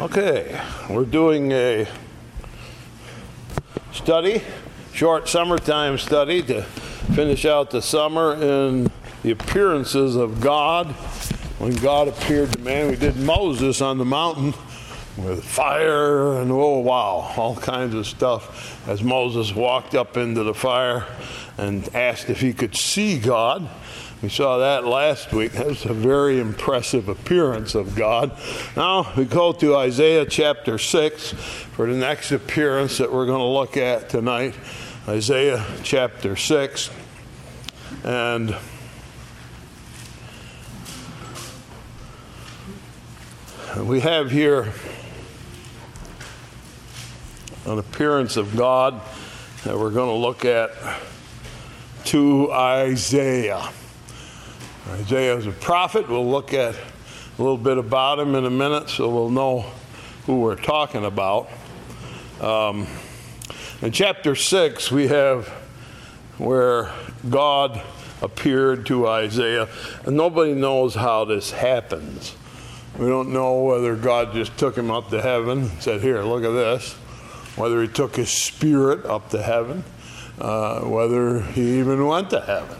Okay, we're doing a study, short summertime study to finish out the summer in the appearances of God. When God appeared to man, we did Moses on the mountain with fire and oh wow, all kinds of stuff as Moses walked up into the fire and asked if he could see God. We saw that last week. That was a very impressive appearance of God. Now we go to Isaiah chapter 6 for the next appearance that we're going to look at tonight. Isaiah chapter 6. And we have here an appearance of God that we're going to look at to Isaiah. Isaiah is a prophet. We'll look at a little bit about him in a minute so we'll know who we're talking about. Um, in chapter 6, we have where God appeared to Isaiah, and nobody knows how this happens. We don't know whether God just took him up to heaven and said, Here, look at this, whether he took his spirit up to heaven, uh, whether he even went to heaven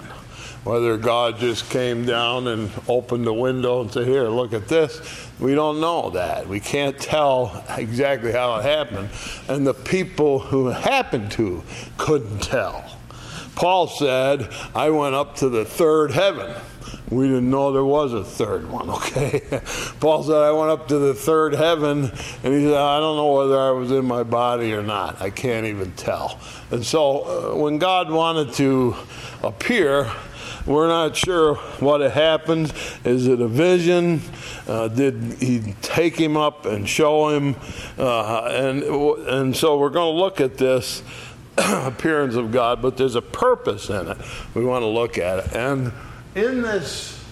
whether God just came down and opened the window and said, Here, look at this. We don't know that. We can't tell exactly how it happened. And the people who happened to couldn't tell. Paul said, I went up to the third heaven. We didn't know there was a third one, okay? Paul said, I went up to the third heaven, and he said, I don't know whether I was in my body or not. I can't even tell. And so uh, when God wanted to appear, we're not sure what had happened. Is it a vision? Uh, did he take him up and show him? Uh, and, and so we're going to look at this appearance of God, but there's a purpose in it. We want to look at it. And in this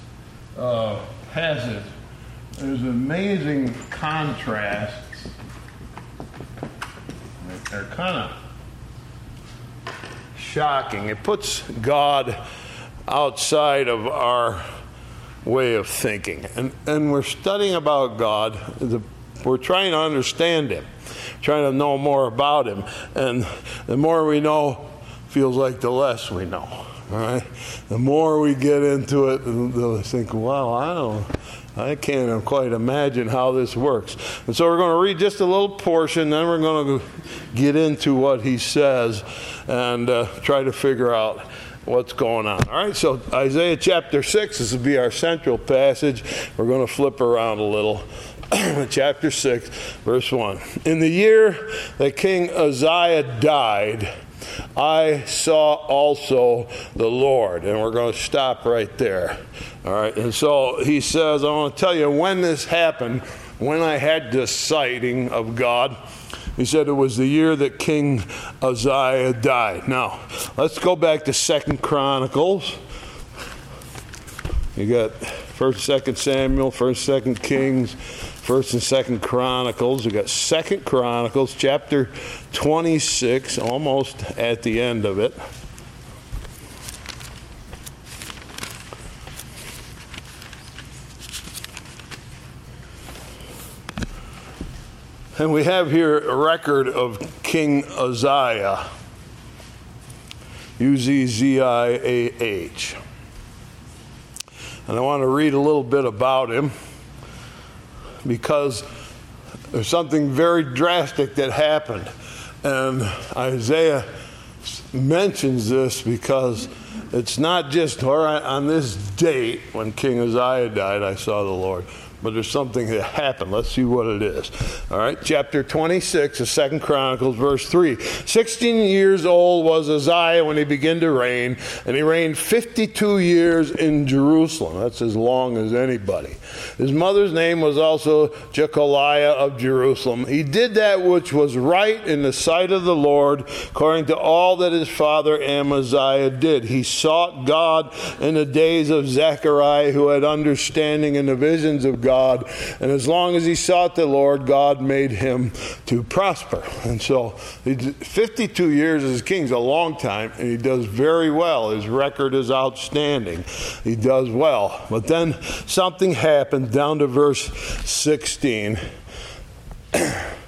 uh, passage, there's amazing contrasts. They're kind of shocking. It puts God outside of our way of thinking. And, and we're studying about God, the, we're trying to understand Him, trying to know more about Him. And the more we know, feels like the less we know. All right? The more we get into it, they'll think, wow, I don't. I can't quite imagine how this works. And so we're going to read just a little portion, then we're going to get into what he says and uh, try to figure out what's going on. All right, so Isaiah chapter 6, this will be our central passage. We're going to flip around a little. chapter 6, verse 1. In the year that King Uzziah died, I saw also the Lord. And we're going to stop right there. All right, and so he says, I want to tell you when this happened, when I had this sighting of God. He said it was the year that King Uzziah died. Now, let's go back to Second Chronicles. You got First, Second Samuel, First, Second Kings, First and Second Chronicles. You got Second Chronicles, chapter 26, almost at the end of it. And we have here a record of King Uzziah, U Z Z I A H. And I want to read a little bit about him because there's something very drastic that happened. And Isaiah mentions this because it's not just, all right, on this date when King Uzziah died, I saw the Lord but there's something that happened. Let's see what it is. All right, chapter 26 of Second Chronicles, verse 3. 16 years old was Uzziah when he began to reign, and he reigned 52 years in Jerusalem. That's as long as anybody. His mother's name was also Jecoliah of Jerusalem. He did that which was right in the sight of the Lord, according to all that his father Amaziah did. He sought God in the days of Zechariah, who had understanding in the visions of God God. And as long as he sought the Lord, God made him to prosper. And so 52 years as king is a long time, and he does very well. His record is outstanding. He does well. But then something happened down to verse 16.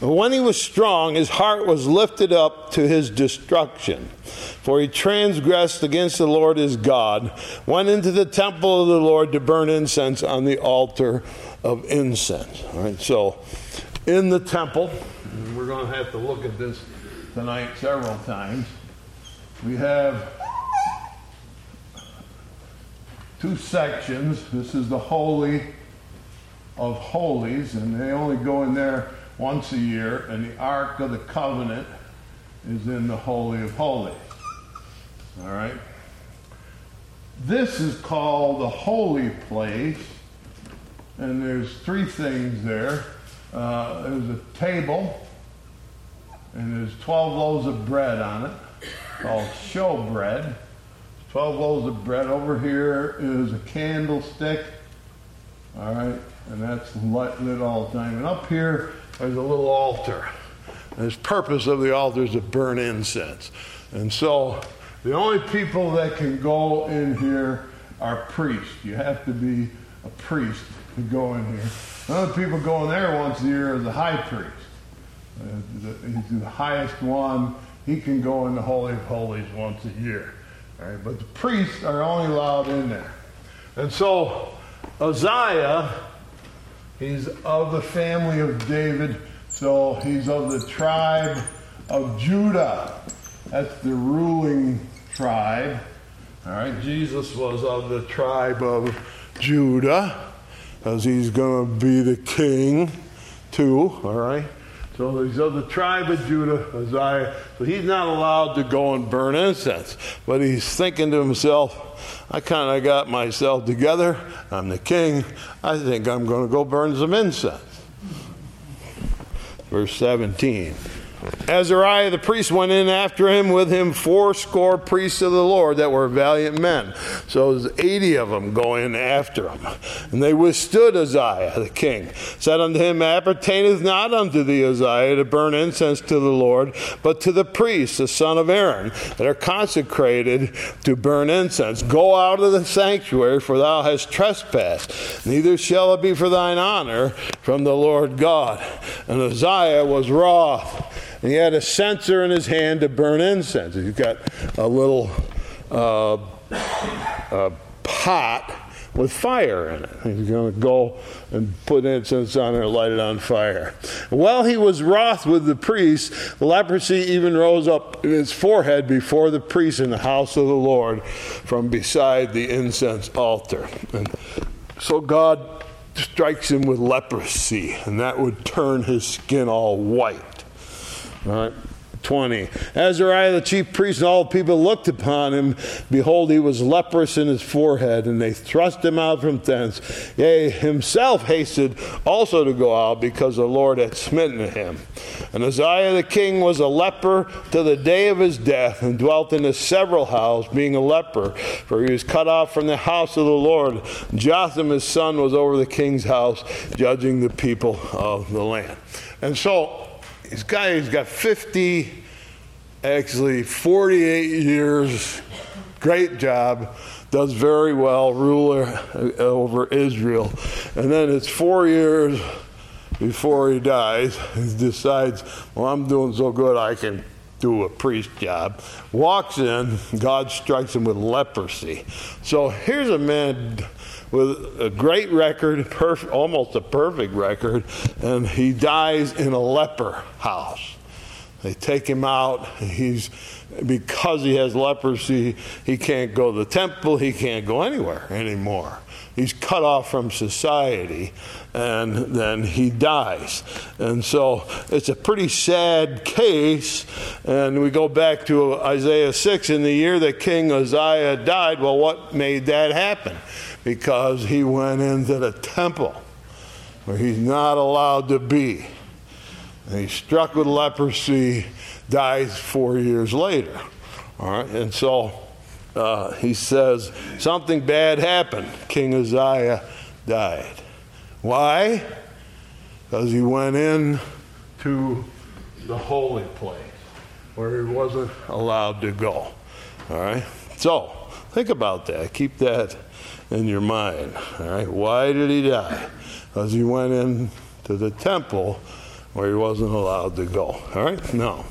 when he was strong, his heart was lifted up to his destruction. For he transgressed against the Lord his God, went into the temple of the Lord to burn incense on the altar of incense. All right, so in the temple, we're going to have to look at this tonight several times. We have two sections. This is the Holy of Holies, and they only go in there once a year, and the Ark of the Covenant is in the Holy of Holies. All right? This is called the holy place, and there's three things there. Uh, there's a table, and there's 12 loaves of bread on it, called show bread. 12 loaves of bread. Over here is a candlestick, all right, and that's lit all the time. And up here, there's a little altar. And the purpose of the altar is to burn incense. And so the only people that can go in here are priests. You have to be a priest to go in here. Other people go in there once a year as the high priest. Uh, he's the highest one. He can go in the Holy of Holies once a year. All right, but the priests are only allowed in there. And so Uzziah, he's of the family of David, so he's of the tribe of Judah. That's the ruling tribe. All right, Jesus was of the tribe of Judah, as he's going to be the king too. All right. So he's of the tribe of Judah, Uzziah. So he's not allowed to go and burn incense. But he's thinking to himself, I kind of got myself together. I'm the king. I think I'm going to go burn some incense. Verse 17. Azariah the priest went in after him with him fourscore priests of the Lord that were valiant men. So it was 80 of them going after him. And they withstood Uzziah the king. Said unto him, Appertaineth not unto thee, Uzziah, to burn incense to the Lord, but to the priests, the son of Aaron, that are consecrated to burn incense. Go out of the sanctuary, for thou hast trespassed. Neither shall it be for thine honor from the Lord God. And Uzziah was wroth and he had a censer in his hand to burn incense. He's got a little uh, uh, pot with fire in it. He's going to go and put incense on it and light it on fire. While he was wroth with the priest, the leprosy even rose up in his forehead before the priest in the house of the Lord from beside the incense altar. And so God strikes him with leprosy, and that would turn his skin all white. Right. 20. Azariah the chief priest and all the people looked upon him. Behold, he was leprous in his forehead, and they thrust him out from thence. Yea, himself hasted also to go out because the Lord had smitten him. And Uzziah the king was a leper to the day of his death, and dwelt in a several house, being a leper, for he was cut off from the house of the Lord. Jotham his son was over the king's house, judging the people of the land. And so this guy has got 50, actually 48 years, great job, does very well, ruler over Israel. And then it's four years before he dies, he decides, well, I'm doing so good I can do a priest job. Walks in, God strikes him with leprosy. So here's a man with a great record, perf- almost a perfect record, and he dies in a leper house. They take him out. He's because he has leprosy, he can't go to the temple, he can't go anywhere anymore. He's cut off from society, and then he dies. And so it's a pretty sad case. And we go back to Isaiah 6 in the year that King Uzziah died. Well, what made that happen? Because he went into the temple where he's not allowed to be. And he's struck with leprosy, dies four years later. All right, and so uh, he says something bad happened. King Uzziah died. Why? Because he went in to the holy place where he wasn't allowed to go. All right, so think about that. Keep that in your mind. All right, why did he die? Because he went in to the temple where he wasn't allowed to go. All right? Now,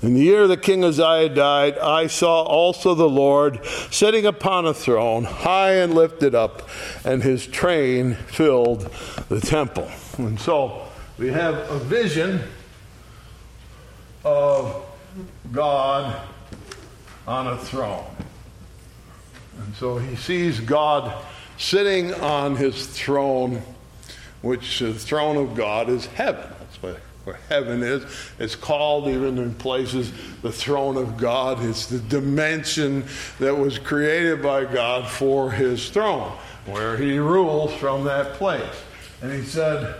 in the year that King Uzziah died, I saw also the Lord sitting upon a throne, high and lifted up, and his train filled the temple. And so we have a vision of God on a throne. And so he sees God sitting on his throne, which the throne of God is heaven. That's what where heaven is. It's called, even in places, the throne of God. It's the dimension that was created by God for his throne, where he rules from that place. And he said,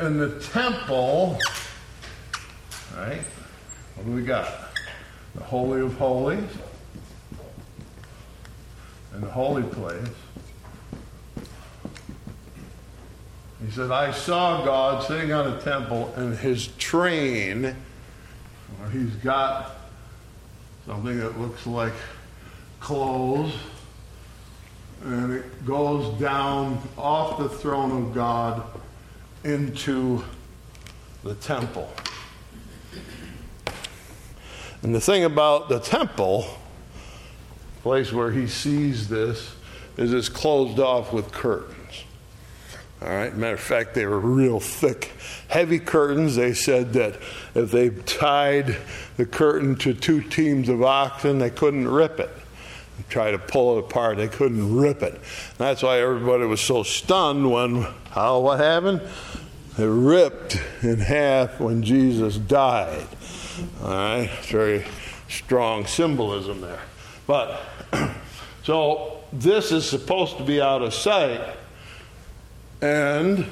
in the temple, right? What do we got? The Holy of Holies and the holy place. He said, I saw God sitting on a temple, and his train, where he's got something that looks like clothes, and it goes down off the throne of God into the temple. And the thing about the temple, place where he sees this, is it's closed off with curtains. All right. Matter of fact, they were real thick, heavy curtains. They said that if they tied the curtain to two teams of oxen, they couldn't rip it. Try to pull it apart, they couldn't rip it. That's why everybody was so stunned when how what happened? It ripped in half when Jesus died. All right, very strong symbolism there. But so this is supposed to be out of sight and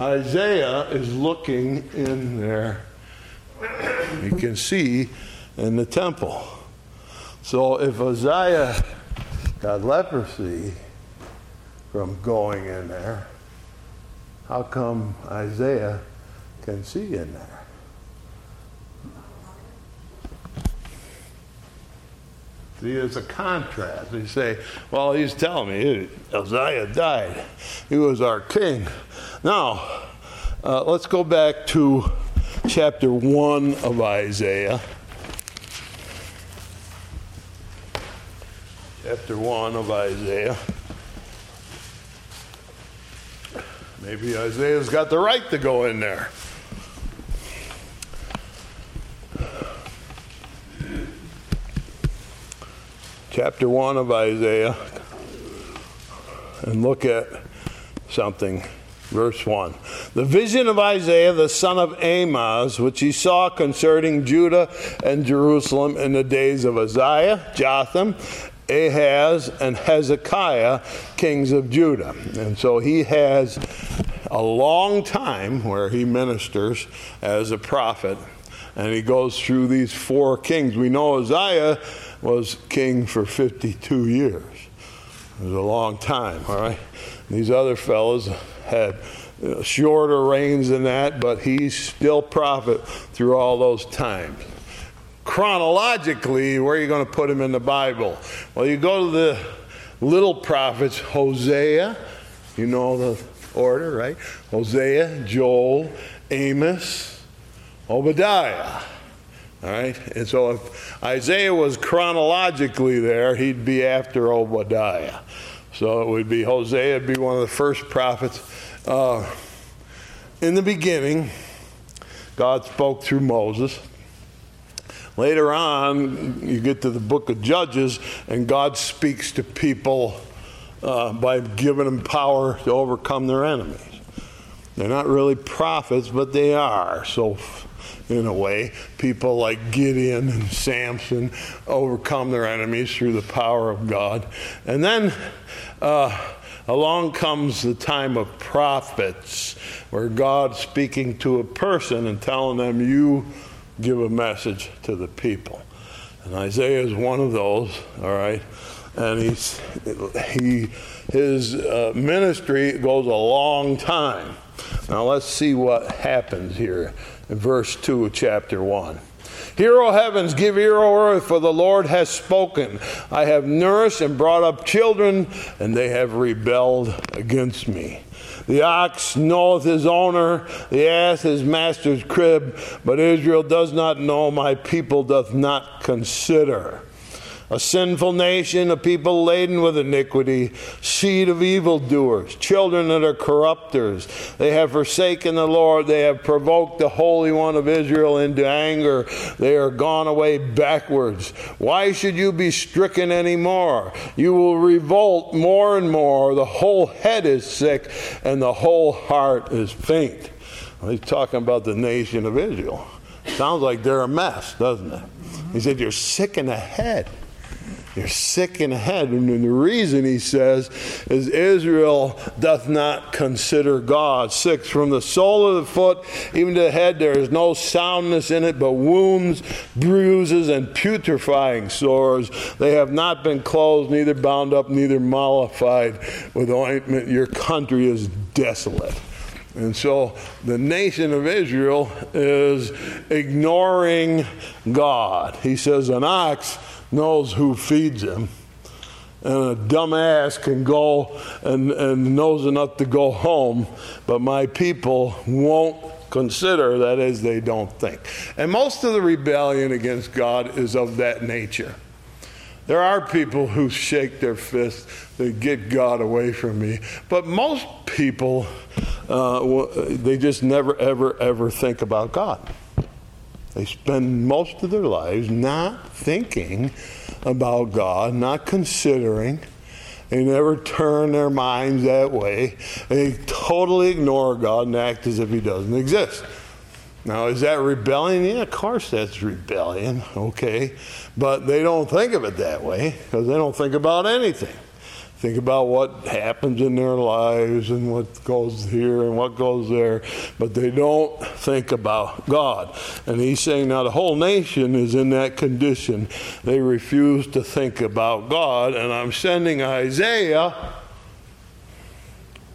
Isaiah is looking in there. You can see in the temple. So if Isaiah got leprosy from going in there, how come Isaiah can see in there? See, it's a contrast. You say, well, he's telling me Uzziah died. He was our king. Now, uh, let's go back to chapter 1 of Isaiah. Chapter 1 of Isaiah. Maybe Isaiah's got the right to go in there. Chapter 1 of Isaiah and look at something. Verse 1. The vision of Isaiah the son of Amoz, which he saw concerning Judah and Jerusalem in the days of Uzziah, Jotham, Ahaz, and Hezekiah, kings of Judah. And so he has a long time where he ministers as a prophet, and he goes through these four kings. We know Uzziah was king for 52 years. It was a long time, all right? These other fellows had shorter reigns than that, but he's still prophet through all those times. Chronologically, where are you going to put him in the Bible? Well, you go to the little prophets, Hosea, you know the order, right? Hosea, Joel, Amos, Obadiah. All right? And so if Isaiah was chronologically there, he'd be after Obadiah. So it would be Hosea, would be one of the first prophets. Uh, in the beginning, God spoke through Moses. Later on, you get to the book of Judges, and God speaks to people uh, by giving them power to overcome their enemies. They're not really prophets, but they are. So in a way. People like Gideon and Samson overcome their enemies through the power of God. And then uh, along comes the time of prophets, where God's speaking to a person and telling them, You give a message to the people. And Isaiah is one of those, all right? And he's, he, his uh, ministry goes a long time. Now let's see what happens here verse 2 of chapter 1. Hear, O heavens, give ear, O earth, for the Lord has spoken. I have nourished and brought up children, and they have rebelled against me. The ox knoweth his owner, the ass his master's crib, but Israel does not know, my people doth not consider a sinful nation, a people laden with iniquity, seed of evildoers, children that are corrupters. They have forsaken the Lord. They have provoked the Holy One of Israel into anger. They are gone away backwards. Why should you be stricken any more? You will revolt more and more. The whole head is sick, and the whole heart is faint. He's talking about the nation of Israel. Sounds like they're a mess, doesn't it? He said, You're sick in the head. You're sick in head. And the reason he says is Israel doth not consider God. Six, from the sole of the foot even to the head, there is no soundness in it, but wounds, bruises, and putrefying sores. They have not been closed, neither bound up, neither mollified with ointment. Your country is desolate. And so the nation of Israel is ignoring God. He says, An ox knows who feeds him. And a dumbass can go and, and knows enough to go home, but my people won't consider, that is, they don't think. And most of the rebellion against God is of that nature. There are people who shake their fists, they get God away from me. But most people, uh, they just never, ever, ever think about God. They spend most of their lives not thinking about God, not considering. They never turn their minds that way. They totally ignore God and act as if He doesn't exist. Now, is that rebellion? Yeah, of course that's rebellion, okay. But they don't think of it that way because they don't think about anything think about what happens in their lives and what goes here and what goes there, but they don't think about God. And he's saying now the whole nation is in that condition. They refuse to think about God, and I'm sending Isaiah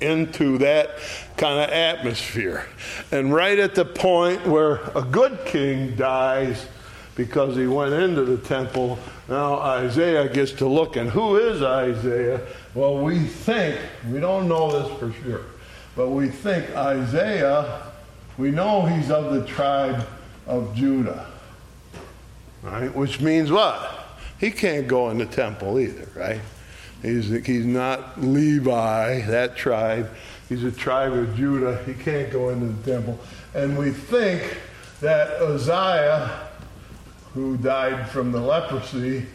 into that kind of atmosphere. And right at the point where a good king dies because he went into the temple now Isaiah gets to look, and who is Isaiah? Well, we think, we don't know this for sure, but we think Isaiah, we know he's of the tribe of Judah. Right? Which means what? He can't go in the temple either, right? He's, he's not Levi, that tribe. He's a tribe of Judah. He can't go into the temple. And we think that Uzziah who died from the leprosy,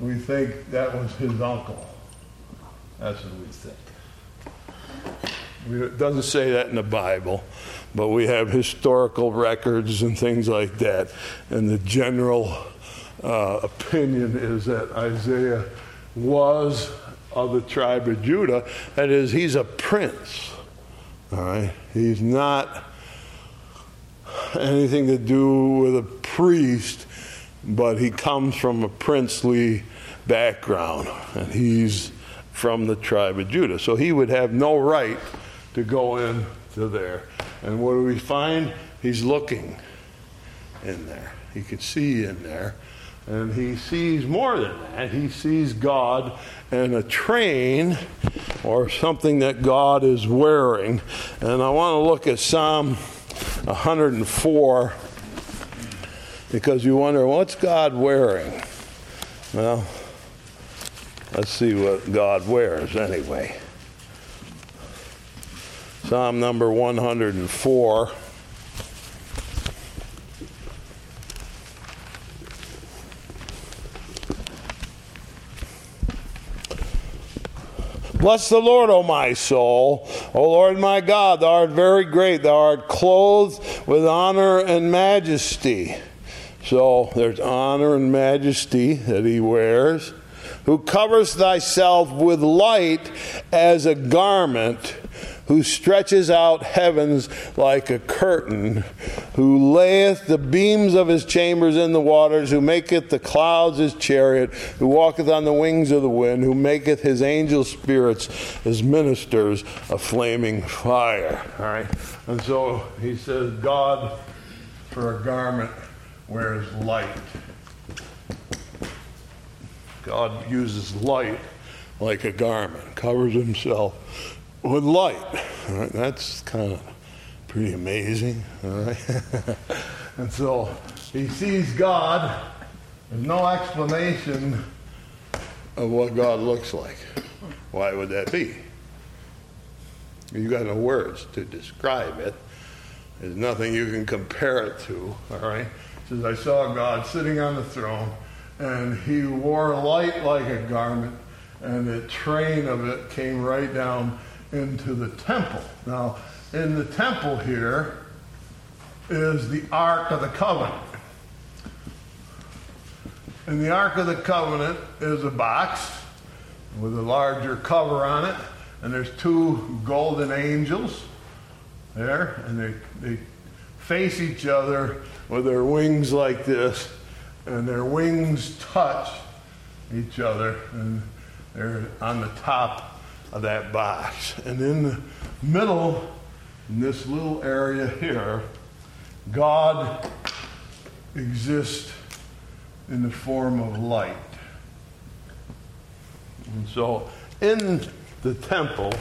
we think that was his uncle. That's what we think. it doesn't say that in the Bible, but we have historical records and things like that. And the general uh, opinion is that Isaiah was of the tribe of Judah. That is, he's a prince. All right? He's not anything to do with a priest but he comes from a princely background, and he's from the tribe of Judah. So he would have no right to go into there. And what do we find? He's looking in there. He could see in there. And he sees more than that. He sees God in a train or something that God is wearing. And I want to look at Psalm 104 because you wonder, what's God wearing? Well, let's see what God wears anyway. Psalm number 104. Bless the Lord, O my soul. O Lord my God, thou art very great. Thou art clothed with honor and majesty. So there's honor and majesty that he wears. Who covers thyself with light as a garment, who stretches out heavens like a curtain, who layeth the beams of his chambers in the waters, who maketh the clouds his chariot, who walketh on the wings of the wind, who maketh his angel spirits his ministers a flaming fire. All right? And so he says, God for a garment wears light. God uses light like a garment, covers himself with light. Right? That's kind of pretty amazing. All right. and so he sees God. There's no explanation of what God looks like. Why would that be? You got no words to describe it. There's nothing you can compare it to. All right. Says I saw God sitting on the throne, and he wore light like a garment, and the train of it came right down into the temple. Now, in the temple here is the Ark of the Covenant. And the Ark of the Covenant is a box with a larger cover on it, and there's two golden angels there, and they, they face each other with their wings like this, and their wings touch each other, and they're on the top of that box. And in the middle, in this little area here, God exists in the form of light. And so in the temple,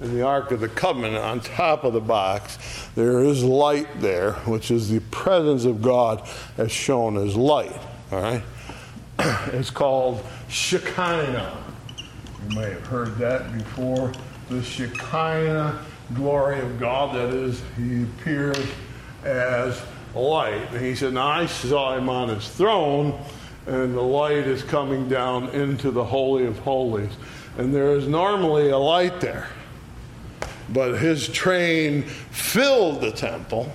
in the Ark of the Covenant, on top of the box, there is light there, which is the presence of God as shown as light. All right? It's called Shekinah. You may have heard that before. The Shekinah glory of God, that is, he appears as light. And he said, I saw him on his throne, and the light is coming down into the Holy of Holies. And there is normally a light there. But his train filled the temple.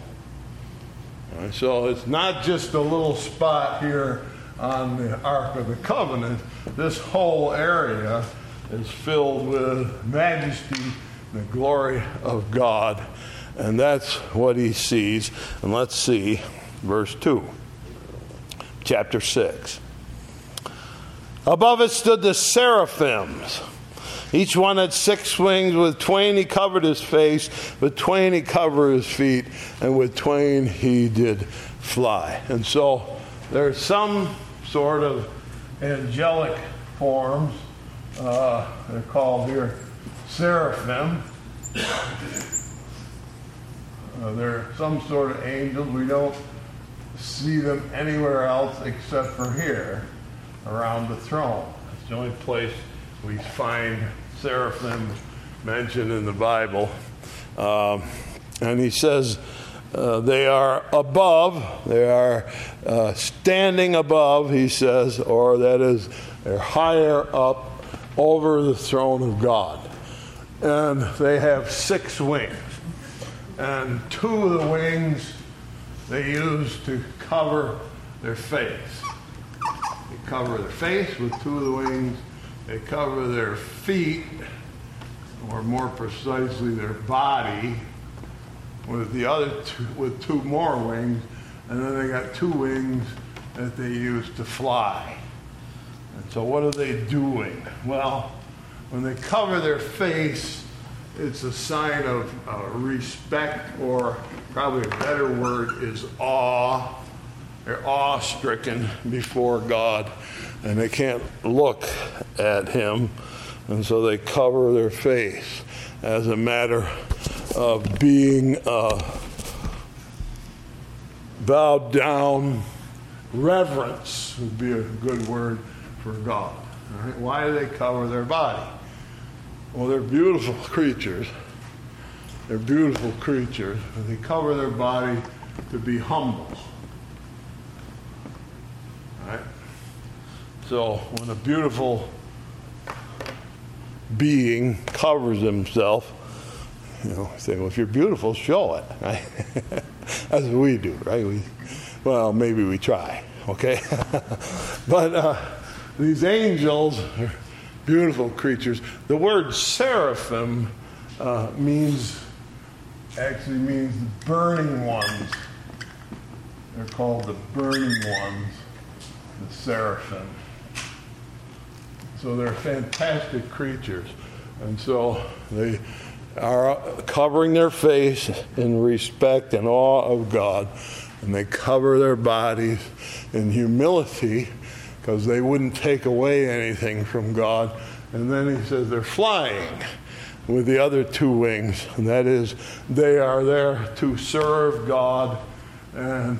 So it's not just a little spot here on the Ark of the Covenant. This whole area is filled with majesty, the glory of God. And that's what he sees. And let's see verse 2, chapter 6. Above it stood the seraphims. Each one had six wings. With twain he covered his face, with twain he covered his feet, and with twain he did fly. And so there's some sort of angelic forms. Uh, they're called here seraphim. Uh, they're some sort of angels. We don't see them anywhere else except for here, around the throne. It's the only place we find seraphim mentioned in the Bible. Um, and he says uh, they are above, they are uh, standing above, he says, or that is, they're higher up over the throne of God. And they have six wings. And two of the wings they use to cover their face. They cover their face with two of the wings. They cover their feet, or more precisely, their body, with the other two, with two more wings. And then they got two wings that they use to fly. And so, what are they doing? Well, when they cover their face, it's a sign of uh, respect, or probably a better word is awe. They're awe stricken before God, and they can't look at Him, and so they cover their face as a matter of being uh, bowed down. Reverence would be a good word for God. Right? Why do they cover their body? Well, they're beautiful creatures. They're beautiful creatures. And they cover their body to be humble. So when a beautiful being covers himself, you know, say, well, if you're beautiful, show it. Right? That's what we do, right? We, well, maybe we try, okay? but uh, these angels are beautiful creatures. The word seraphim uh, means, actually means burning ones. They're called the burning ones, the seraphim. So they're fantastic creatures. And so they are covering their face in respect and awe of God. And they cover their bodies in humility because they wouldn't take away anything from God. And then he says they're flying. with the other two wings, and that is they are there to serve God. And,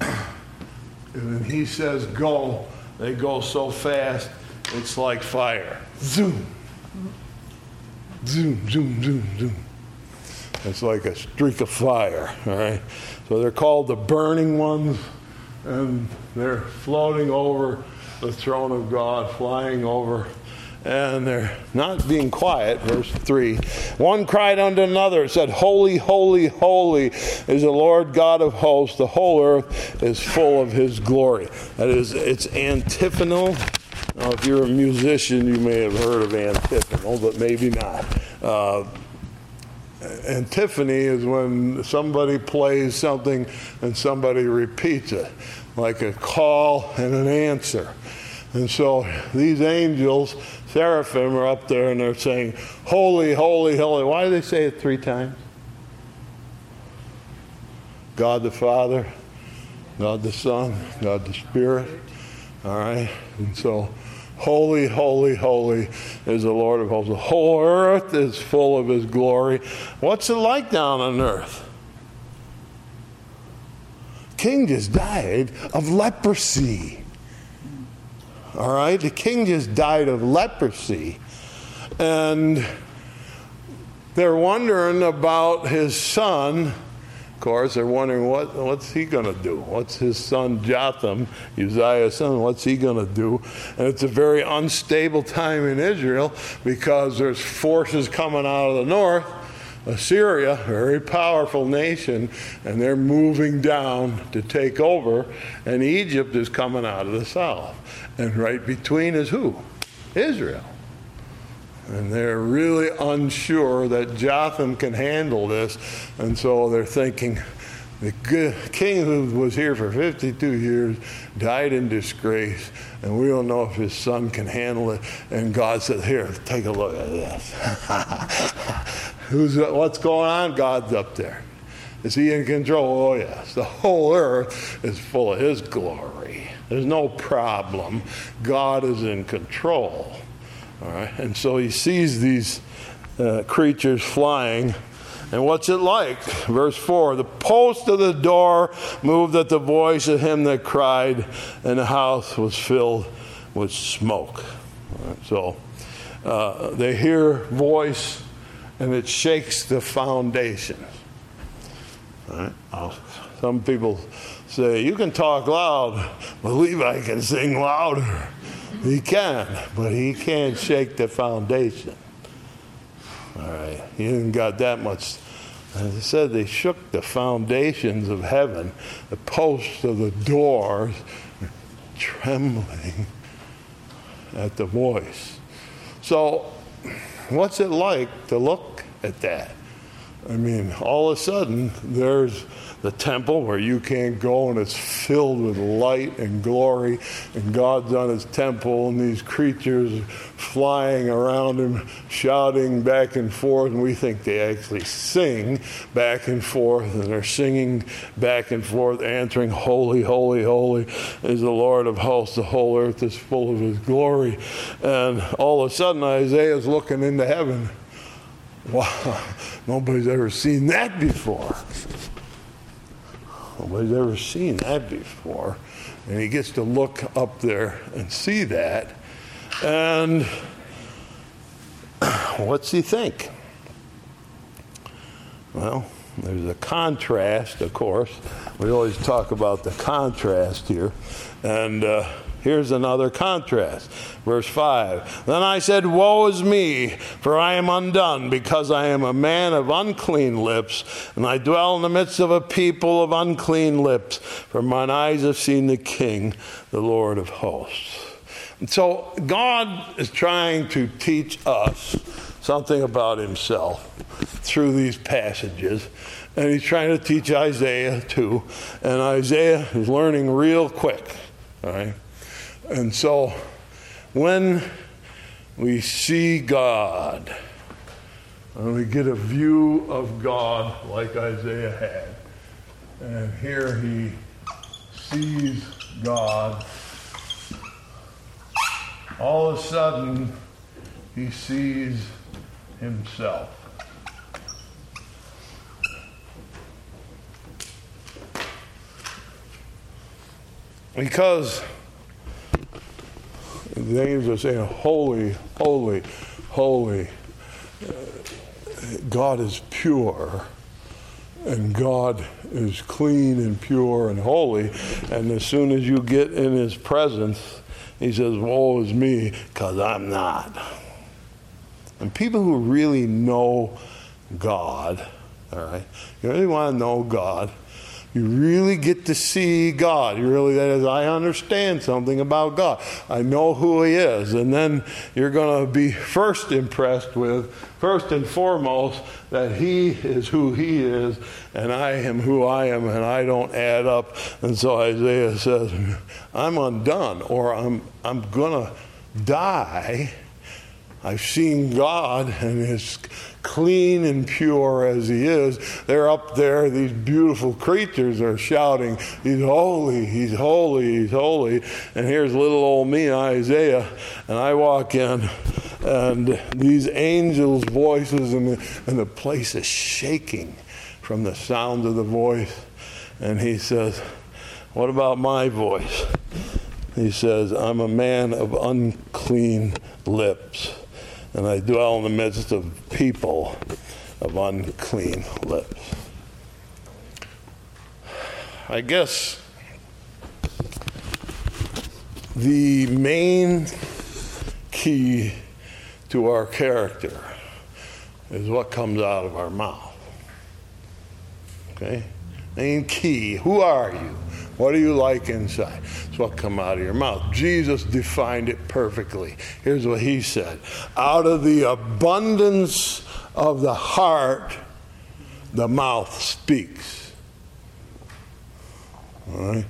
and he says, Go, they go so fast, it's like fire. Zoom. Zoom, zoom, zoom, zoom. It's like a streak of fire, all right? So they're called the burning ones, and they're floating over the throne of God, flying over and they're not being quiet. Verse 3 One cried unto another, said, Holy, holy, holy is the Lord God of hosts. The whole earth is full of his glory. That is, it's antiphonal. Now, if you're a musician, you may have heard of antiphonal, but maybe not. Uh, antiphony is when somebody plays something and somebody repeats it, like a call and an answer. And so these angels seraphim are up there and they're saying, Holy, holy, holy. Why do they say it three times? God the Father, God the Son, God the Spirit. All right? And so, holy, holy, holy is the Lord of hosts. The whole earth is full of his glory. What's it like down on earth? King just died of leprosy. All right? The king just died of leprosy. And they're wondering about his son. Course, they're wondering what, what's he going to do? What's his son Jotham, Uzziah's son, what's he going to do? And it's a very unstable time in Israel because there's forces coming out of the north Assyria, a very powerful nation, and they're moving down to take over, and Egypt is coming out of the south. And right between is who? Israel. And they're really unsure that Jotham can handle this, and so they're thinking, the king who was here for 52 years died in disgrace, and we don't know if his son can handle it. And God said, Here, take a look at this. Who's, what's going on? God's up there. Is he in control? Oh, yes. The whole earth is full of his glory. There's no problem. God is in control. All right. And so he sees these uh, creatures flying and what's it like? Verse 4 The post of the door moved at the voice of him that cried, and the house was filled with smoke. Right, so uh, they hear voice, and it shakes the foundations. Right? Some people say, You can talk loud, but Levi can sing louder. He can, but he can't shake the foundation. All right. He hasn't got that much. As I said, they shook the foundations of heaven, the posts of the doors, trembling at the voice. So, what's it like to look at that? I mean, all of a sudden, there's the temple where you can't go and it's filled with light and glory and God's on his temple and these creatures flying around him shouting back and forth and we think they actually sing back and forth and they're singing back and forth answering holy holy holy is the Lord of hosts. The whole earth is full of his glory. And all of a sudden Isaiah's looking into heaven. Wow nobody's ever seen that before Nobody's ever seen that before. And he gets to look up there and see that. And what's he think? Well, there's a contrast, of course. We always talk about the contrast here. And uh, Here's another contrast. Verse 5 Then I said, Woe is me, for I am undone, because I am a man of unclean lips, and I dwell in the midst of a people of unclean lips, for mine eyes have seen the King, the Lord of hosts. And so God is trying to teach us something about himself through these passages. And he's trying to teach Isaiah too. And Isaiah is learning real quick. All right. And so when we see God, and we get a view of God like Isaiah had, and here he sees God, all of a sudden he sees himself. Because the angels are saying, Holy, holy, holy. God is pure and God is clean and pure and holy. And as soon as you get in his presence, he says, Woe is me, because I'm not. And people who really know God, all right, you really want to know God, you really get to see God. You really, that is, I understand something about God. I know who He is. And then you're going to be first impressed with, first and foremost, that He is who He is, and I am who I am, and I don't add up. And so Isaiah says, I'm undone, or I'm, I'm going to die. I've seen God, and as clean and pure as he is, they're up there, these beautiful creatures are shouting, He's holy, He's holy, He's holy. And here's little old me, Isaiah, and I walk in, and these angels' voices, and the, and the place is shaking from the sound of the voice. And he says, What about my voice? He says, I'm a man of unclean lips and I dwell in the midst of people of unclean lips. I guess the main key to our character is what comes out of our mouth. Okay? Main key. Who are you? What do you like inside? It's what come out of your mouth. Jesus defined it perfectly. Here's what he said. Out of the abundance of the heart, the mouth speaks. All right?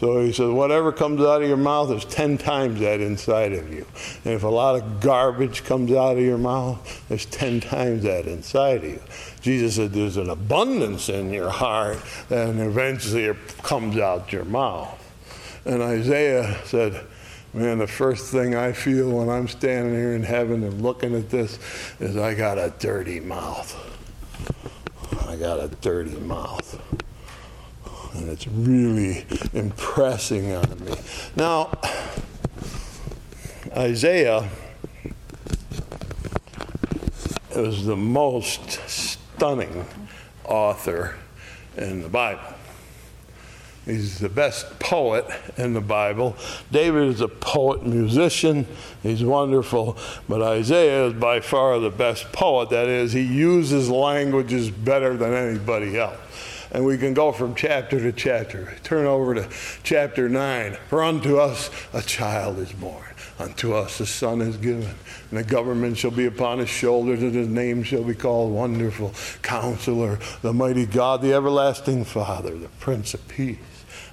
So he says, whatever comes out of your mouth is 10 times that inside of you. And if a lot of garbage comes out of your mouth, there's 10 times that inside of you. Jesus said there's an abundance in your heart, and eventually it comes out your mouth. And Isaiah said, Man, the first thing I feel when I'm standing here in heaven and looking at this is I got a dirty mouth. I got a dirty mouth and it's really impressing on me. Now, Isaiah is the most stunning author in the Bible. He's the best poet in the Bible. David is a poet musician. He's wonderful. But Isaiah is by far the best poet. That is, he uses languages better than anybody else and we can go from chapter to chapter. Turn over to chapter 9. For unto us a child is born, unto us a son is given, and the government shall be upon his shoulders, and his name shall be called Wonderful, Counselor, the Mighty God, the Everlasting Father, the Prince of Peace.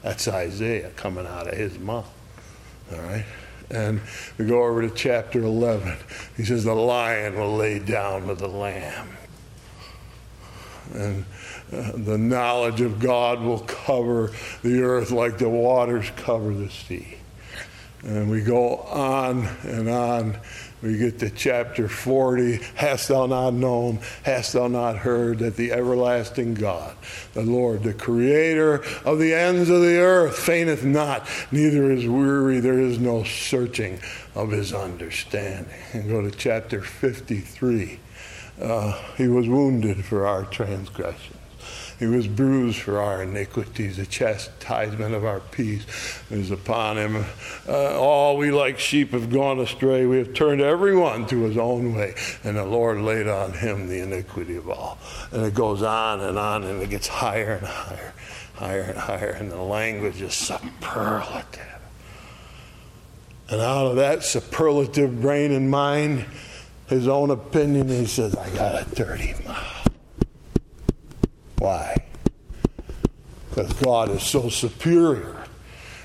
That's Isaiah coming out of his mouth. All right? And we go over to chapter 11. He says, The lion will lay down with the lamb. And uh, the knowledge of God will cover the earth like the waters cover the sea. And we go on and on. We get to chapter 40. Hast thou not known, hast thou not heard that the everlasting God, the Lord, the creator of the ends of the earth, fainteth not, neither is weary. There is no searching of his understanding. And go to chapter 53. Uh, he was wounded for our transgression he was bruised for our iniquities. The chastisement of our peace is upon him. Uh, all we like sheep have gone astray. We have turned everyone to his own way. And the Lord laid on him the iniquity of all. And it goes on and on, and it gets higher and higher, higher and higher. And the language is superlative. And out of that superlative brain and mind, his own opinion, he says, I got a dirty mouth. Why? Because God is so superior.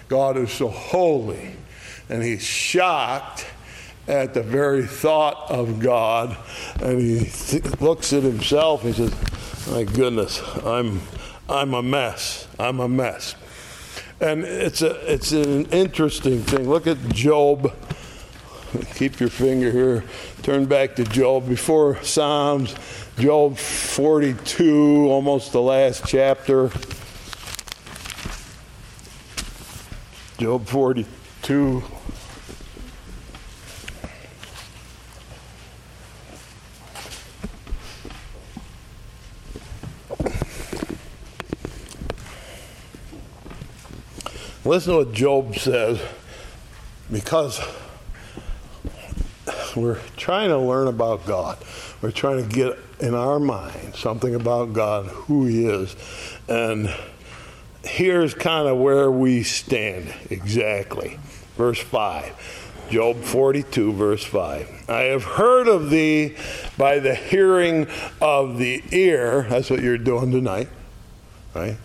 God is so holy. And he's shocked at the very thought of God. And he th- looks at himself he says, My goodness, I'm, I'm a mess. I'm a mess. And it's, a, it's an interesting thing. Look at Job keep your finger here. Turn back to Job before Psalms, Job 42, almost the last chapter. Job 42. Listen to what Job says because we're trying to learn about God. We're trying to get in our mind something about God, who He is. And here's kind of where we stand exactly. Verse 5. Job 42, verse 5. I have heard of thee by the hearing of the ear. That's what you're doing tonight, right?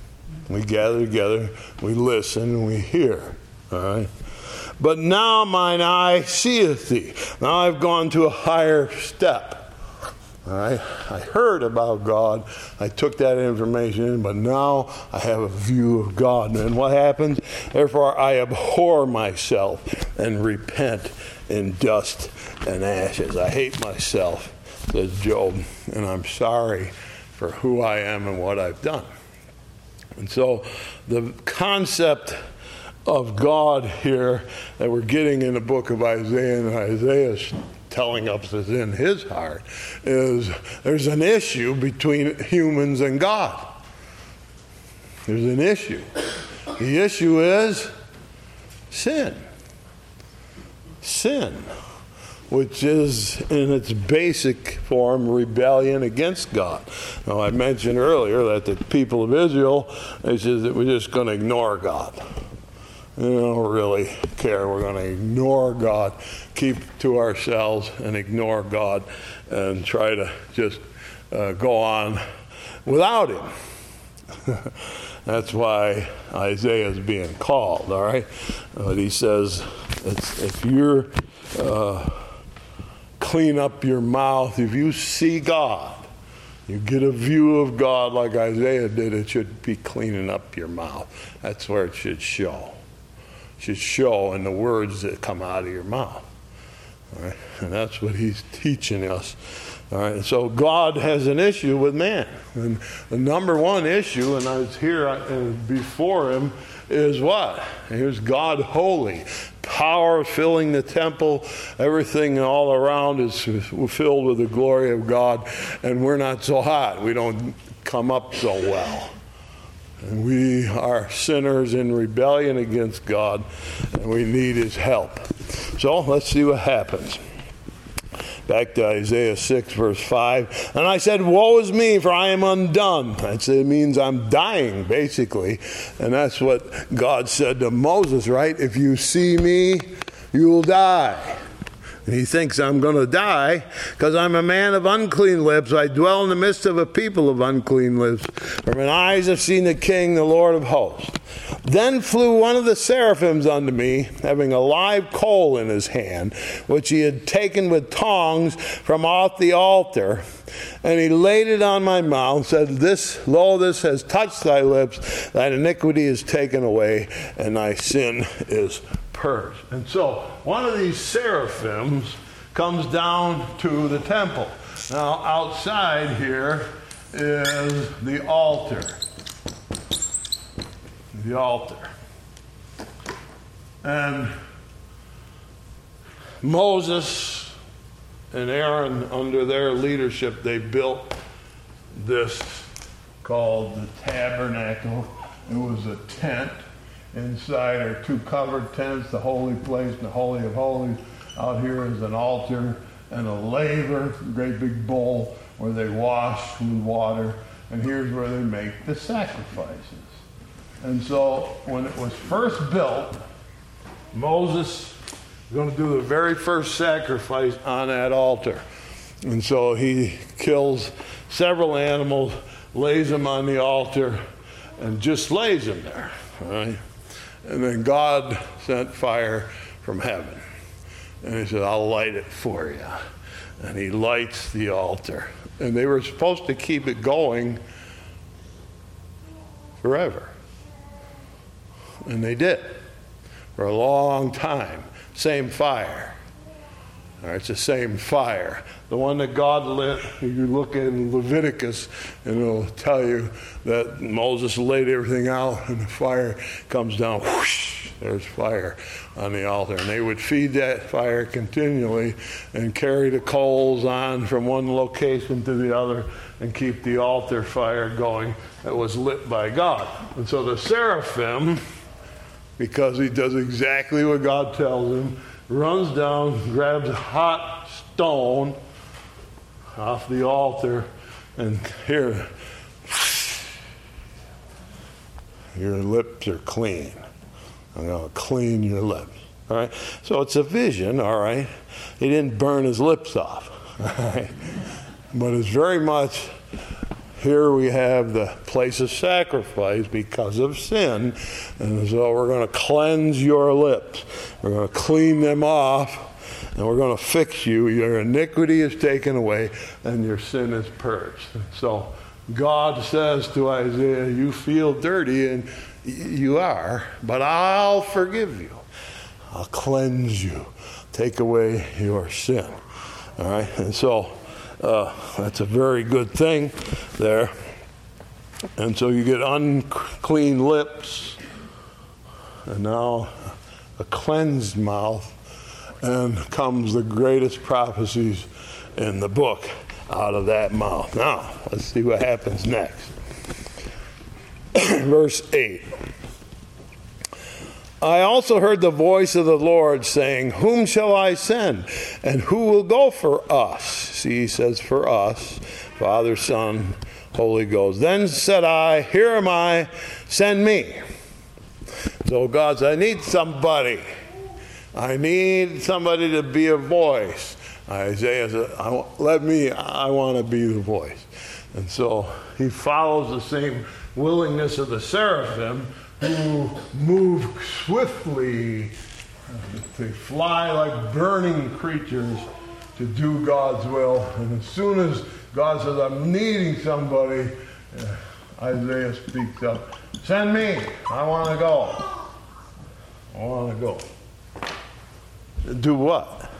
We gather together, we listen, we hear. All right? But now mine eye seeth thee. Now I've gone to a higher step. Right? I heard about God. I took that information, but now I have a view of God. And what happens? Therefore, I abhor myself and repent in dust and ashes. I hate myself, says Job, and I'm sorry for who I am and what I've done. And so the concept of God here that we're getting in the book of Isaiah and Isaiah telling us is in his heart is there's an issue between humans and God. There's an issue. The issue is sin. Sin which is in its basic form rebellion against God. Now, I mentioned earlier that the people of Israel, they said that we're just going to ignore God. Don't really care. We're going to ignore God, keep to ourselves and ignore God and try to just uh, go on without Him. That's why Isaiah is being called, all right? But he says, if you're. Uh, clean up your mouth. If you see God, you get a view of God like Isaiah did, it should be cleaning up your mouth. That's where it should show. Should show in the words that come out of your mouth. All right? And that's what he's teaching us. All right, so God has an issue with man. And the number one issue, and I was here before him, is what? Here's God holy power filling the temple. Everything all around is filled with the glory of God, and we're not so hot. We don't come up so well. We are sinners in rebellion against God, and we need His help. So let's see what happens. Back to Isaiah 6, verse 5. And I said, Woe is me, for I am undone. That it means I'm dying, basically. And that's what God said to Moses, right? If you see me, you will die. And he thinks I'm going to die because I'm a man of unclean lips. I dwell in the midst of a people of unclean lips. For my eyes have seen the King, the Lord of hosts. Then flew one of the seraphims unto me, having a live coal in his hand, which he had taken with tongs from off the altar. And he laid it on my mouth, and said, This, lo, this has touched thy lips, thine iniquity is taken away, and thy sin is purged. And so one of these seraphims comes down to the temple. Now, outside here is the altar the altar. And Moses and Aaron, under their leadership, they built this called the tabernacle. It was a tent. Inside are two covered tents, the holy place and the holy of holies. Out here is an altar and a laver, a great big bowl where they wash with water. And here's where they make the sacrifices. And so when it was first built, Moses was going to do the very first sacrifice on that altar. And so he kills several animals, lays them on the altar, and just lays them there. And then God sent fire from heaven. And he said, I'll light it for you. And he lights the altar. And they were supposed to keep it going forever. And they did for a long time. Same fire. It's the same fire. The one that God lit, you look in Leviticus and it'll tell you that Moses laid everything out and the fire comes down, whoosh, there's fire on the altar. And they would feed that fire continually and carry the coals on from one location to the other and keep the altar fire going that was lit by God. And so the seraphim, because he does exactly what God tells him, runs down, grabs a hot stone off the altar, and here, your lips are clean. I'm going to clean your lips. All right? So it's a vision, all right? He didn't burn his lips off, all right? But it's very much here we have the place of sacrifice because of sin. And so we're going to cleanse your lips. We're going to clean them off. And we're going to fix you. Your iniquity is taken away and your sin is purged. So God says to Isaiah, You feel dirty, and you are, but I'll forgive you. I'll cleanse you, take away your sin. All right? And so uh, that's a very good thing there. And so you get unclean lips, and now a cleansed mouth, and comes the greatest prophecies in the book out of that mouth. Now, let's see what happens next. Verse 8. I also heard the voice of the Lord saying, Whom shall I send? And who will go for us? See, he says, For us, Father, Son, Holy Ghost. Then said I, Here am I, send me. So God said, I need somebody. I need somebody to be a voice. Isaiah said, Let me, I want to be the voice. And so he follows the same willingness of the seraphim who move swiftly. They fly like burning creatures to do God's will. And as soon as God says, I'm needing somebody, uh, Isaiah speaks up Send me. I want to go. I want to go. Do what?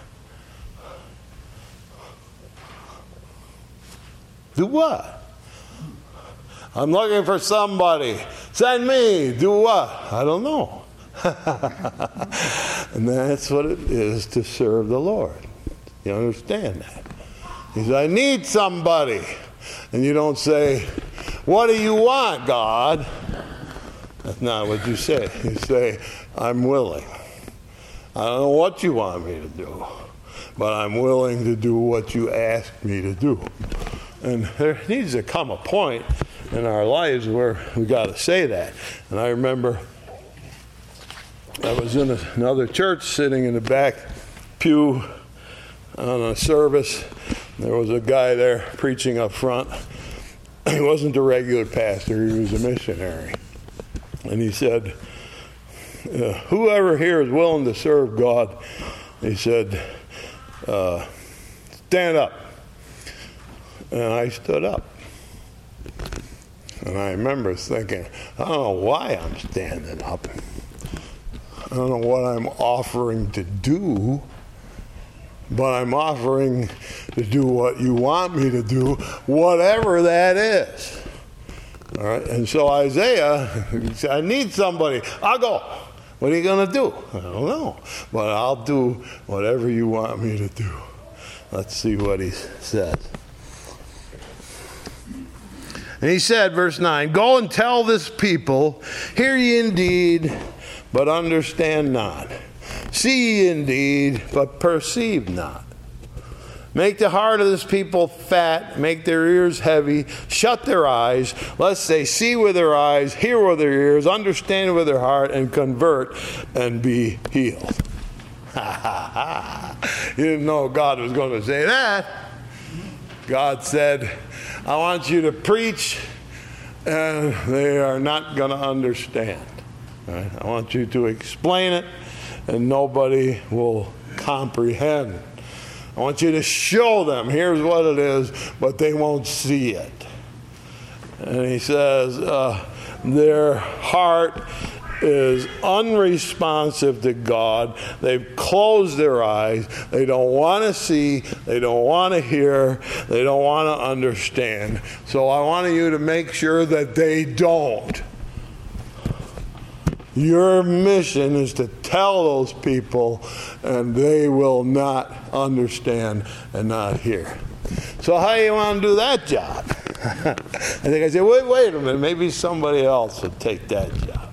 Do what? I'm looking for somebody. Send me. Do what? I don't know. and that's what it is to serve the Lord. You understand that? He says, I need somebody. And you don't say, What do you want, God? That's not what you say. You say, I'm willing. I don't know what you want me to do, but I'm willing to do what you ask me to do. And there needs to come a point in our lives where we got to say that. And I remember I was in another church sitting in the back pew on a service. There was a guy there preaching up front. He wasn't a regular pastor, he was a missionary. And he said, uh, Whoever here is willing to serve God, he said, uh, stand up. And I stood up. And I remember thinking, I don't know why I'm standing up. I don't know what I'm offering to do, but I'm offering to do what you want me to do, whatever that is. All right, and so Isaiah I need somebody. I'll go. What are you going to do? I don't know, but I'll do whatever you want me to do. Let's see what he says. And he said, verse 9, Go and tell this people, Hear ye indeed, but understand not. See ye indeed, but perceive not. Make the heart of this people fat, make their ears heavy, shut their eyes, lest they see with their eyes, hear with their ears, understand with their heart, and convert and be healed. Ha ha ha. You didn't know God was going to say that. God said, I want you to preach, and they are not going to understand. Right? I want you to explain it, and nobody will comprehend. I want you to show them, here's what it is, but they won't see it. And he says, uh, their heart is unresponsive to God. They've closed their eyes. They don't want to see. They don't want to hear. They don't want to understand. So I want you to make sure that they don't. Your mission is to tell those people, and they will not understand and not hear. So, how do you want to do that job? I think I said, wait, wait a minute, maybe somebody else would take that job.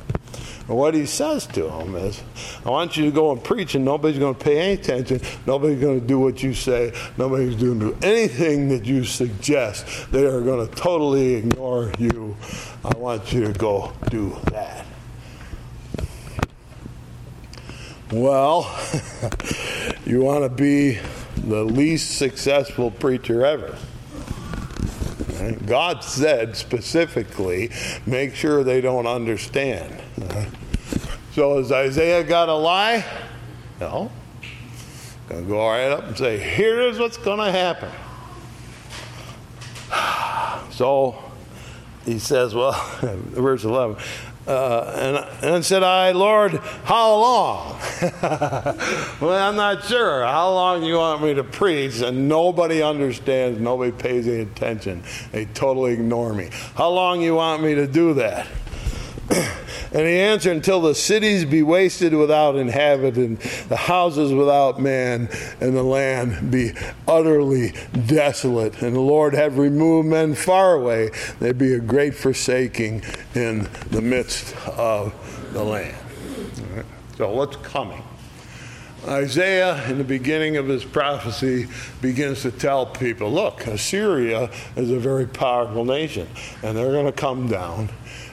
And what he says to them is, I want you to go and preach, and nobody's going to pay any attention. Nobody's going to do what you say. Nobody's going to do anything that you suggest. They are going to totally ignore you. I want you to go do that. Well, you want to be the least successful preacher ever. God said specifically, make sure they don't understand. So has Isaiah got a lie? No. Gonna go right up and say, here's what's gonna happen. So he says, well, verse 11, uh, and, and said I, Lord, how long? well, I'm not sure. How long you want me to preach? And nobody understands, nobody pays any attention. They totally ignore me. How long you want me to do that? and he answered, Until the cities be wasted without inhabitant, the houses without man, and the land be utterly desolate. And the Lord have removed men far away, there be a great forsaking in the midst of the land. Right. So, what's coming? Isaiah, in the beginning of his prophecy, begins to tell people look, Assyria is a very powerful nation, and they're going to come down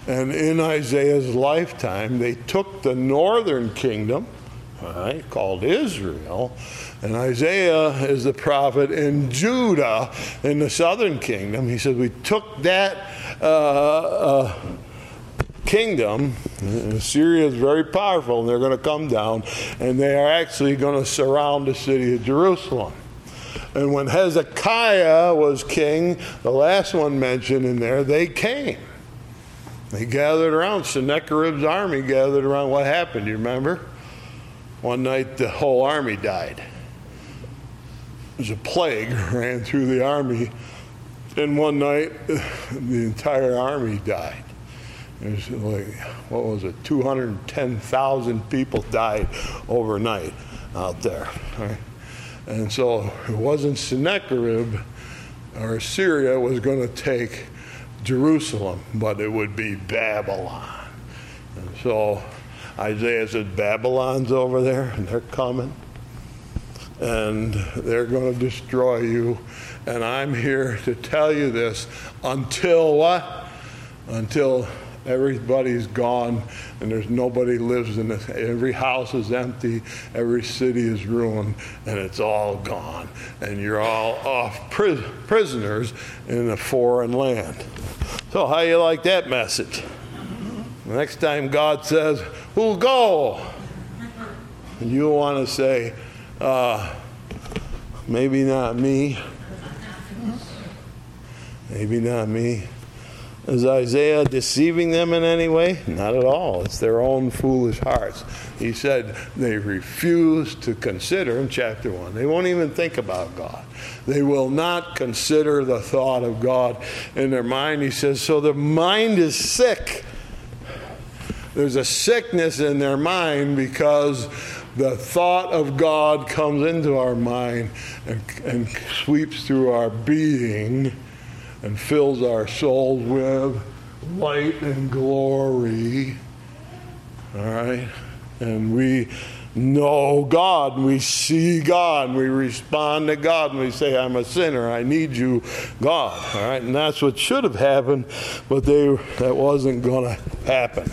and in Isaiah's lifetime, they took the northern kingdom, right, called Israel, and Isaiah is the prophet in Judah in the southern kingdom. He said, We took that uh, uh, kingdom. Syria is very powerful, and they're going to come down, and they are actually going to surround the city of Jerusalem. And when Hezekiah was king, the last one mentioned in there, they came. They gathered around. Sennacherib's army gathered around. What happened? You remember? One night the whole army died. It was a plague ran through the army. And one night the entire army died. Was like, what was it? 210,000 people died overnight out there. And so it wasn't Sennacherib or Syria was going to take Jerusalem, but it would be Babylon. And so Isaiah said, Babylon's over there, and they're coming, and they're going to destroy you. And I'm here to tell you this until what? Until everybody's gone and there's nobody lives in it. Every house is empty, every city is ruined, and it's all gone. And you're all off pri- prisoners in a foreign land. So, how you like that message? The next time God says, Who'll go? And you want to say, uh, Maybe not me. Maybe not me. Is Isaiah deceiving them in any way? Not at all. It's their own foolish hearts. He said they refuse to consider in chapter 1. They won't even think about God. They will not consider the thought of God in their mind. He says, so the mind is sick. There's a sickness in their mind because the thought of God comes into our mind and, and sweeps through our being and fills our souls with light and glory. All right? And we know God, we see God, we respond to God, and we say, I'm a sinner, I need you, God. All right? And that's what should have happened, but they, that wasn't going to happen.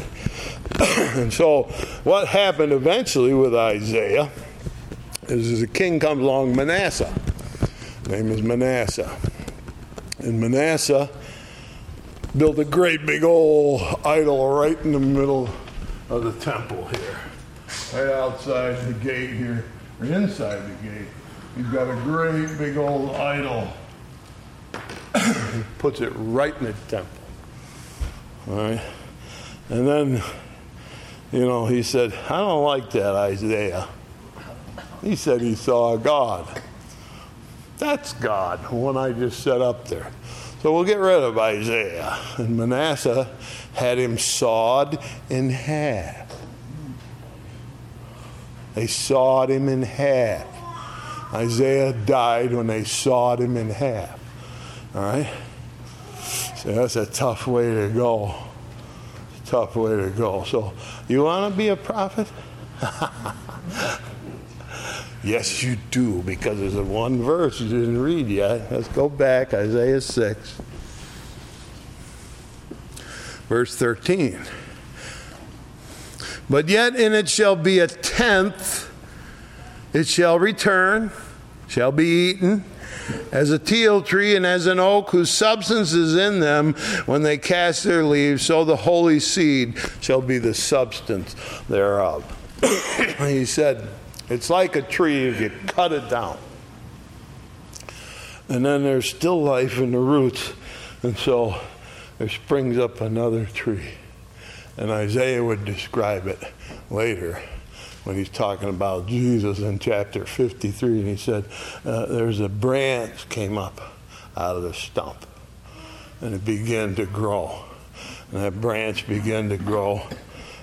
and so, what happened eventually with Isaiah is, a king comes along, Manasseh. Name is Manasseh. And Manasseh built a great big old idol right in the middle of the temple here, right outside the gate here, or inside the gate. He's got a great big old idol. he puts it right in the temple. All right. And then You know, he said, I don't like that, Isaiah. He said he saw God. That's God, the one I just set up there. So we'll get rid of Isaiah. And Manasseh had him sawed in half. They sawed him in half. Isaiah died when they sawed him in half. All right? So that's a tough way to go. Tough way to go. So, you want to be a prophet? yes, you do, because there's a one verse you didn't read yet. Let's go back, Isaiah 6, verse 13. But yet in it shall be a tenth, it shall return, shall be eaten, as a teil tree and as an oak whose substance is in them when they cast their leaves, so the holy seed shall be the substance thereof. he said, It's like a tree if you cut it down. And then there's still life in the roots. And so there springs up another tree. And Isaiah would describe it later when he's talking about Jesus in chapter 53. And he said, uh, There's a branch came up out of the stump, and it began to grow. And that branch began to grow.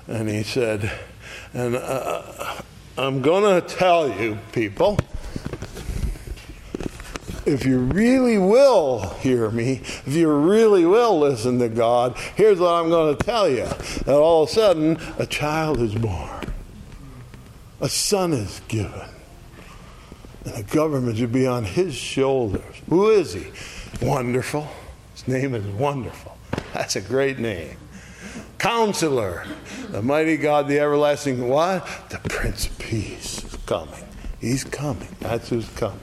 And he said, And uh, I'm going to tell you, people, if you really will hear me, if you really will listen to God, here's what I'm going to tell you. That all of a sudden, a child is born, a son is given, and the government should be on his shoulders. Who is he? Wonderful. His name is Wonderful. That's a great name. Counselor, the mighty God, the everlasting what? The Prince of Peace is coming. He's coming. That's who's coming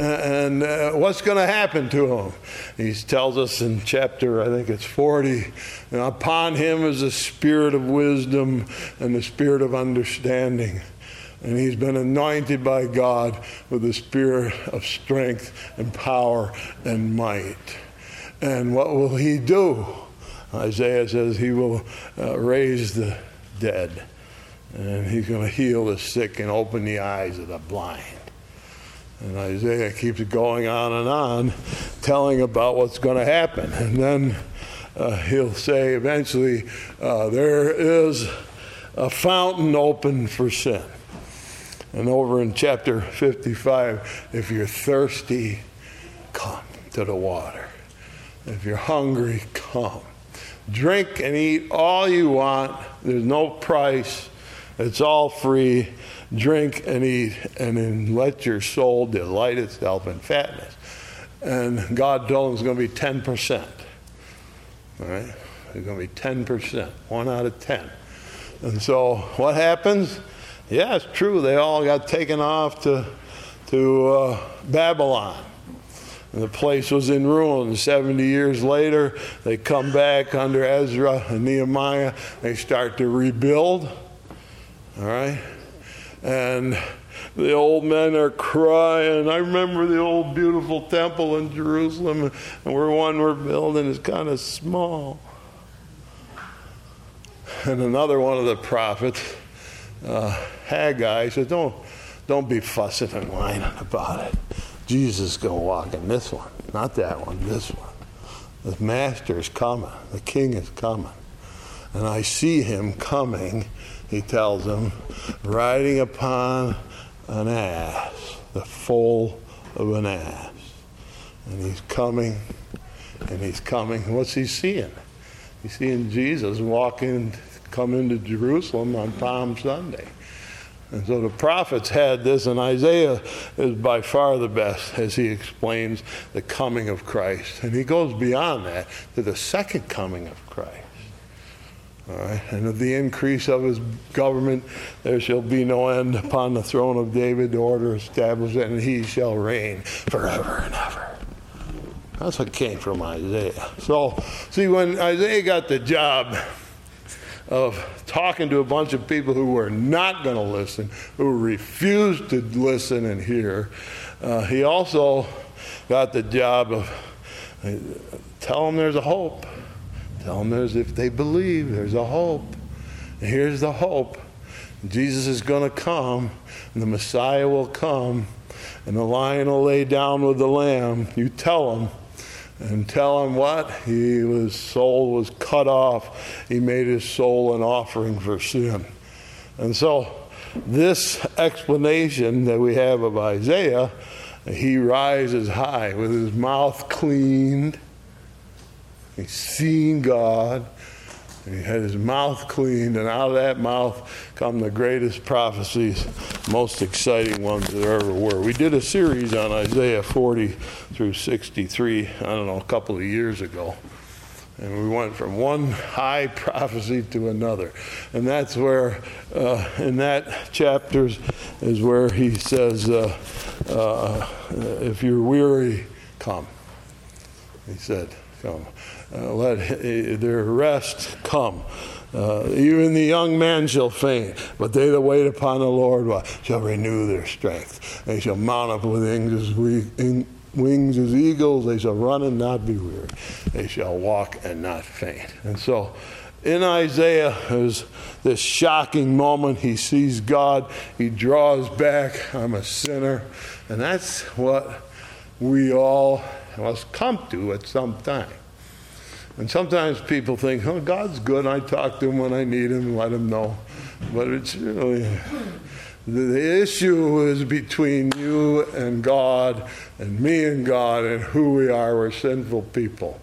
and uh, what's going to happen to him? He tells us in chapter, I think it's 40, upon him is the spirit of wisdom and the spirit of understanding. And he's been anointed by God with the spirit of strength and power and might. And what will he do? Isaiah says he will uh, raise the dead, and he's going to heal the sick and open the eyes of the blind. And Isaiah keeps going on and on, telling about what's going to happen. And then uh, he'll say eventually, uh, there is a fountain open for sin. And over in chapter 55, if you're thirsty, come to the water. If you're hungry, come. Drink and eat all you want. There's no price. It's all free drink and eat, and then let your soul delight itself in fatness. And God told him it's going to be 10%. All right? It's going to be 10%, one out of 10. And so what happens? Yeah, it's true. They all got taken off to, to uh, Babylon. And the place was in ruins. 70 years later, they come back under Ezra and Nehemiah. They start to rebuild. All right? and the old men are crying. I remember the old beautiful temple in Jerusalem, and we're one we're building is kind of small. And another one of the prophets, uh, Haggai, said, "Don't, don't be fussing and whining about it. Jesus is going to walk in this one, not that one. This one. The master is coming. The king is coming, and I see him coming." he tells them, riding upon an ass, the foal of an ass. And he's coming, and he's coming. What's he seeing? He's seeing Jesus walking, come into Jerusalem on Palm Sunday. And so the prophets had this, and Isaiah is by far the best as he explains the coming of Christ. And he goes beyond that to the second coming of Christ. All right. And of the increase of his government, there shall be no end upon the throne of David, the order established, and he shall reign forever and ever. That's what came from Isaiah. So, see, when Isaiah got the job of talking to a bunch of people who were not going to listen, who refused to listen and hear, uh, he also got the job of uh, tell them there's a hope. Tell them there's, if they believe, there's a hope. And here's the hope Jesus is going to come, and the Messiah will come, and the lion will lay down with the lamb. You tell him, and tell him what? He, his soul was cut off. He made his soul an offering for sin. And so, this explanation that we have of Isaiah, he rises high with his mouth cleaned. He's seen God. He had his mouth cleaned, and out of that mouth come the greatest prophecies, most exciting ones there ever were. We did a series on Isaiah 40 through 63, I don't know, a couple of years ago. And we went from one high prophecy to another. And that's where, uh, in that chapters, is where he says, uh, uh, If you're weary, come. He said, Come. Uh, let their rest come. Uh, even the young man shall faint, but they that wait upon the Lord shall renew their strength. They shall mount up with wings as, we, wings as eagles. They shall run and not be weary. They shall walk and not faint. And so, in Isaiah, there's this shocking moment. He sees God. He draws back. I'm a sinner. And that's what we all must come to at some time. And sometimes people think, oh, God's good. I talk to him when I need him and let him know. But it's really, the issue is between you and God and me and God and who we are. We're sinful people.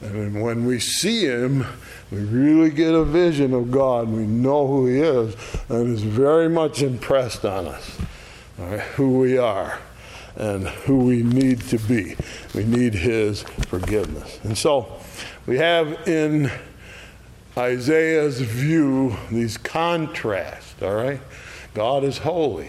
And when we see him, we really get a vision of God. We know who he is. And it's very much impressed on us, right, who we are and who we need to be. We need his forgiveness. And so, we have in Isaiah's view these contrasts, all right? God is holy.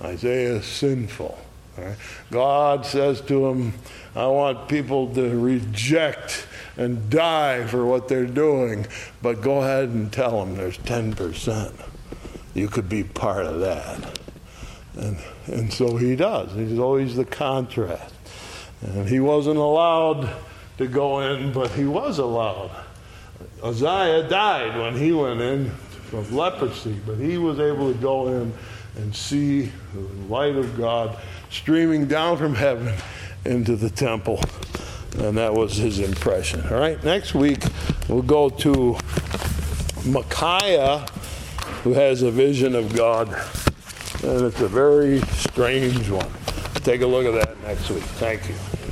Isaiah is sinful. Right? God says to him, I want people to reject and die for what they're doing, but go ahead and tell them there's 10%. You could be part of that. And, and so he does. He's always the contrast. And he wasn't allowed to go in, but he was allowed. Uzziah died when he went in of leprosy, but he was able to go in and see the light of God streaming down from heaven into the temple. And that was his impression. All right, next week we'll go to Micaiah, who has a vision of God. And it's a very strange one. Take a look at that next week. Thank you.